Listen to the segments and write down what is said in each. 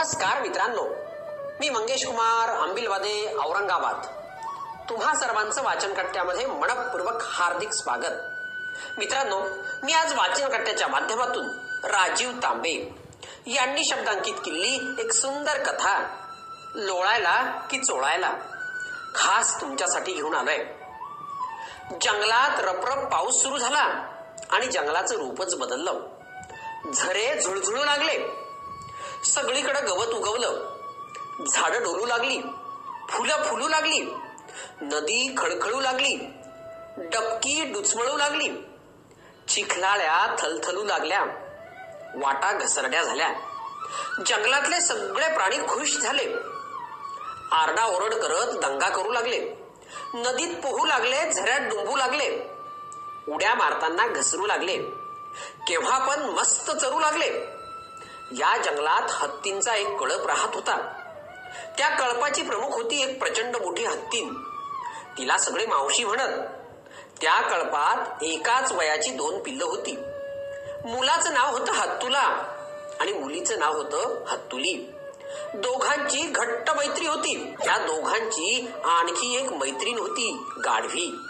नमस्कार मित्रांनो. मी मंगेश कुमार अंबिलवादे औरंगाबाद. तुम्हा सर्वांचं वाचन कट्ट्यामध्ये मनपूर्वक हार्दिक स्वागत. मित्रांनो मी आज वाचन कट्ट्याच्या माध्यमातून राजीव तांबे यांनी शब्दांकित केलेली एक सुंदर कथा लोळायला की चोळायला खास तुमच्यासाठी घेऊन आलोय. जंगलात रपरप पाऊस सुरू झाला आणि जंगलाचं रूपच बदललं. झरे झुळझुळू लागले. सगळीकडे गवत उगवलं. झाडं डोलू लागली. फुलं फुलू लागली. नदी खळखळू लागली. डबकी डुचमळू लागली. चिखलाळ्या थलथलू लागल्या. वाटा घसरड्या झाल्या. जंगलातले सगळे प्राणी खुश झाले. आरडा ओरड करत दंगा करू लागले. नदीत पोहू लागले झऱ्यात डुंबू लागले. उड्या मारताना घसरू लागले. केव्हा पण मस्त चरू लागले. या जंगलात हत्तींचा एक कळप राहत होता. त्या कळपाची प्रमुख होती एक प्रचंड मोठी हत्तीन तिला सगळे मावशी म्हणत त्या कळपात एकाच वयाची दोन पिल्लं होती. मुलाचं नाव होतं हत्तुला आणि मुलीचं नाव होतं हत्तुली. दोघांची घट्ट मैत्री होती. त्या दोघांची आणखी एक मैत्रीण होती गाढवी.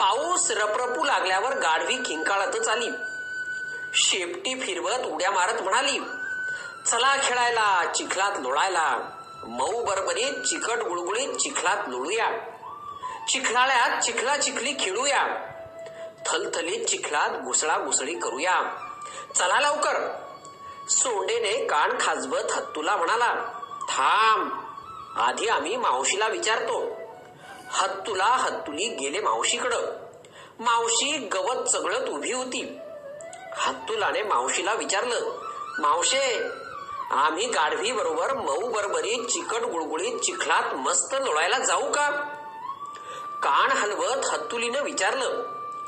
पाऊस रपरपू लागल्यावर गाढवी किंकाळतच आली. शेपटी फिरवत उड्या मारत म्हणाली चला खेळायला चिखलात लोळायला. मऊ बरबरीत चिकट गुळगुळीत चिखलात लोळूया. चिखलाळ्यात चिखला चिखली खेळूया. थलथलीत चिखलात घुसळा घुसळी करूया. चला लवकर. सोंडेने कान खाजवत हत्तूला म्हणाला थांब आधी आम्ही मावशीला विचारतो. हत्तूला हत्तुली गेले मावशीकडं. मावशी गवत चगळत उभी होती. हत्तुलाने मावशीला विचारलं मावशे आम्ही गाढवी बरोबर मऊ बरबरीत चिकट गुळगुळीत चिखलात मस्त लोळायला जाऊ का? कान हलवत हत्तुलीनं विचारलं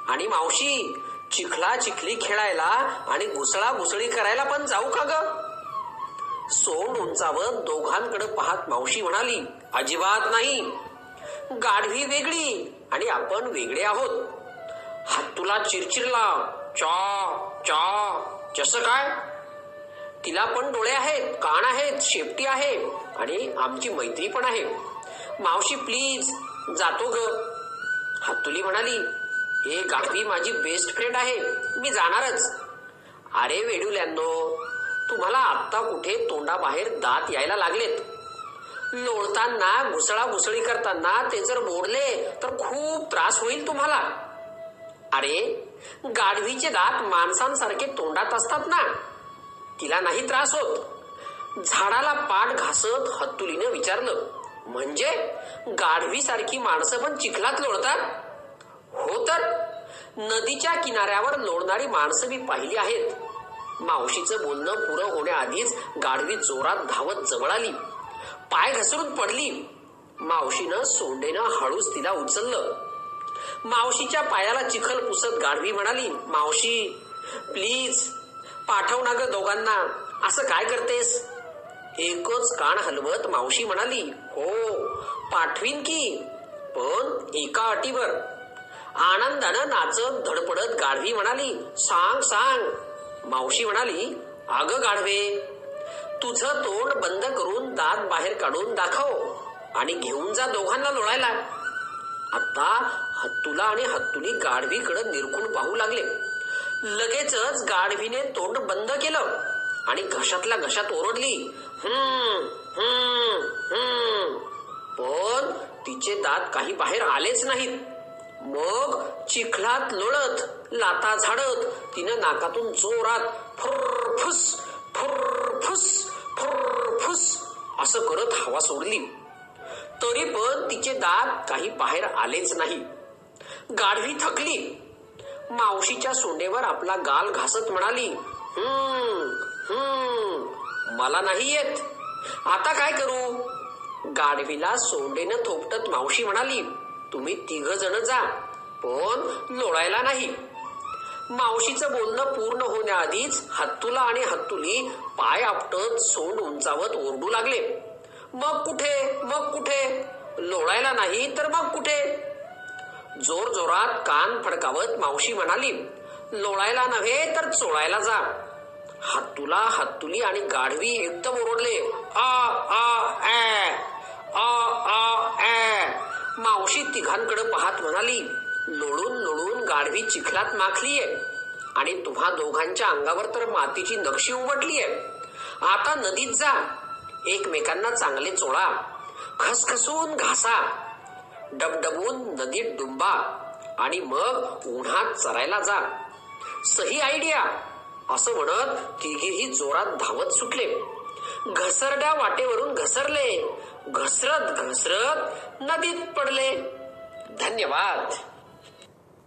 आणि मावशी चिखला चिखली खेळायला आणि घुसळा घुसळी करायला पण जाऊ का ग? सोंड उंचावत दोघांकडे पाहत मावशी म्हणाली अजिबात नाही. गाढवी वेगळी आणि आपण वेगळे आहोत. हत्तुला चिरचिरला चा चा जसं काय? तिला पण डोळे आहेत कान आहेत शेपटी आहे आणि आमची मैत्री पण आहे. मावशी प्लीज जातो ग. हातुली म्हणाली हे गाढवी माझी बेस्ट फ्रेंड आहे. मी जाणारच. अरे वेडूल्यांनो तुम्हाला आत्ता कुठे तोंडाबाहेर दात यायला लागलेत? लोळताना घुसळा घुसळी करताना ते जर मोडले तर खूप त्रास होईल तुम्हाला. अरे गाढवीचे दात माणसांसारखे तोंडात असतात ना? तिला नाही त्रास होत. झाडाला पाठ घासत हत्तुलीनं विचारलं म्हणजे गाढवी सारखी माणसं पण चिखलात लोळतात? हो तर. नदीच्या किनाऱ्यावर लोळणारी माणसं मी पाहिली आहेत. मावशीचं बोलणं पुरं होण्याआधीच गाढवी जोरात धावत जवळ आली. पाय घसरून पडली. मावशीनं सोंडेनं हळूच तिला उचललं. मावशीच्या पायाला चिखल पुसत गाढवी म्हणाली मावशी प्लीज पाठव ना ग दोघांना. असं काय करतेस? एकच कान हलवत मावशी म्हणाली. हो पाठवीन की पण एका अटीवर. आनंदानं नाचत धडपडत गाढवी म्हणाली सांग सांग. मावशी म्हणाली अगं गाढवे तुझं तोंड बंद करून दात बाहेर काढून दाखव आणि घेऊन जा दोघांना लोळायला. आता हत्तुला आणि हत्तुली गाढवीकडे निरखून पाहू लागले. लगेचच गाढवीने तोंड बंद केलं आणि घशातल्या घशात ओरडली पण तिचे दात काही बाहेर आलेच नाहीत. मग चिखलात लोळत लाता झाडत तिनं नाकातून जोरात फुरफुस फुरफुस फुरफुस असं करत हवा सोडली. तरी पण तिचे दात काही बाहेर आलेच नाही. गाढवी थकली. मावशीच्या सोंडेवर आपला गाल घासत म्हणाली हम्म हम्म मला नाही येत. आता काय करू? गाढवीला सोंडेनं थोपटत मावशी म्हणाली तुम्ही तिघ जण जा पण लोळायला नाही. मावशीचं बोलणं पूर्ण होण्याआधीच हत्तुला आणि हत्तुली पाय आपटत सोंड उंचावत ओरडू लागले. मग कुठे? मग कुठे? लोळायला नाही तर मग कुठे? जोर जोरात कान फडकावत मावशी म्हणाली लोळायला नव्हे तर चोळायला जा. हातुला हातुली आणि गाढवी एकदम ओरडले आ आ ए आ आ ए. मावशी तिघांकडे पाहत म्हणाली लोळून लोळून गाढवी चिखलात माखलीये आणि तुम्हा दोघांच्या अंगावर तर मातीची नक्षी उमटलीये. आता नदीत जा. एकमेकांना चांगले चोळा खसखसून घासा डबडबून नदीत डुंबा आणि मग उन्हात चरायला जा. सही आयडिया असं म्हणत तिघेही जोरात धावत सुटले. घसरड्या वाटेवरून घसरले घसरत घसरत नदीत पडले. धन्यवाद.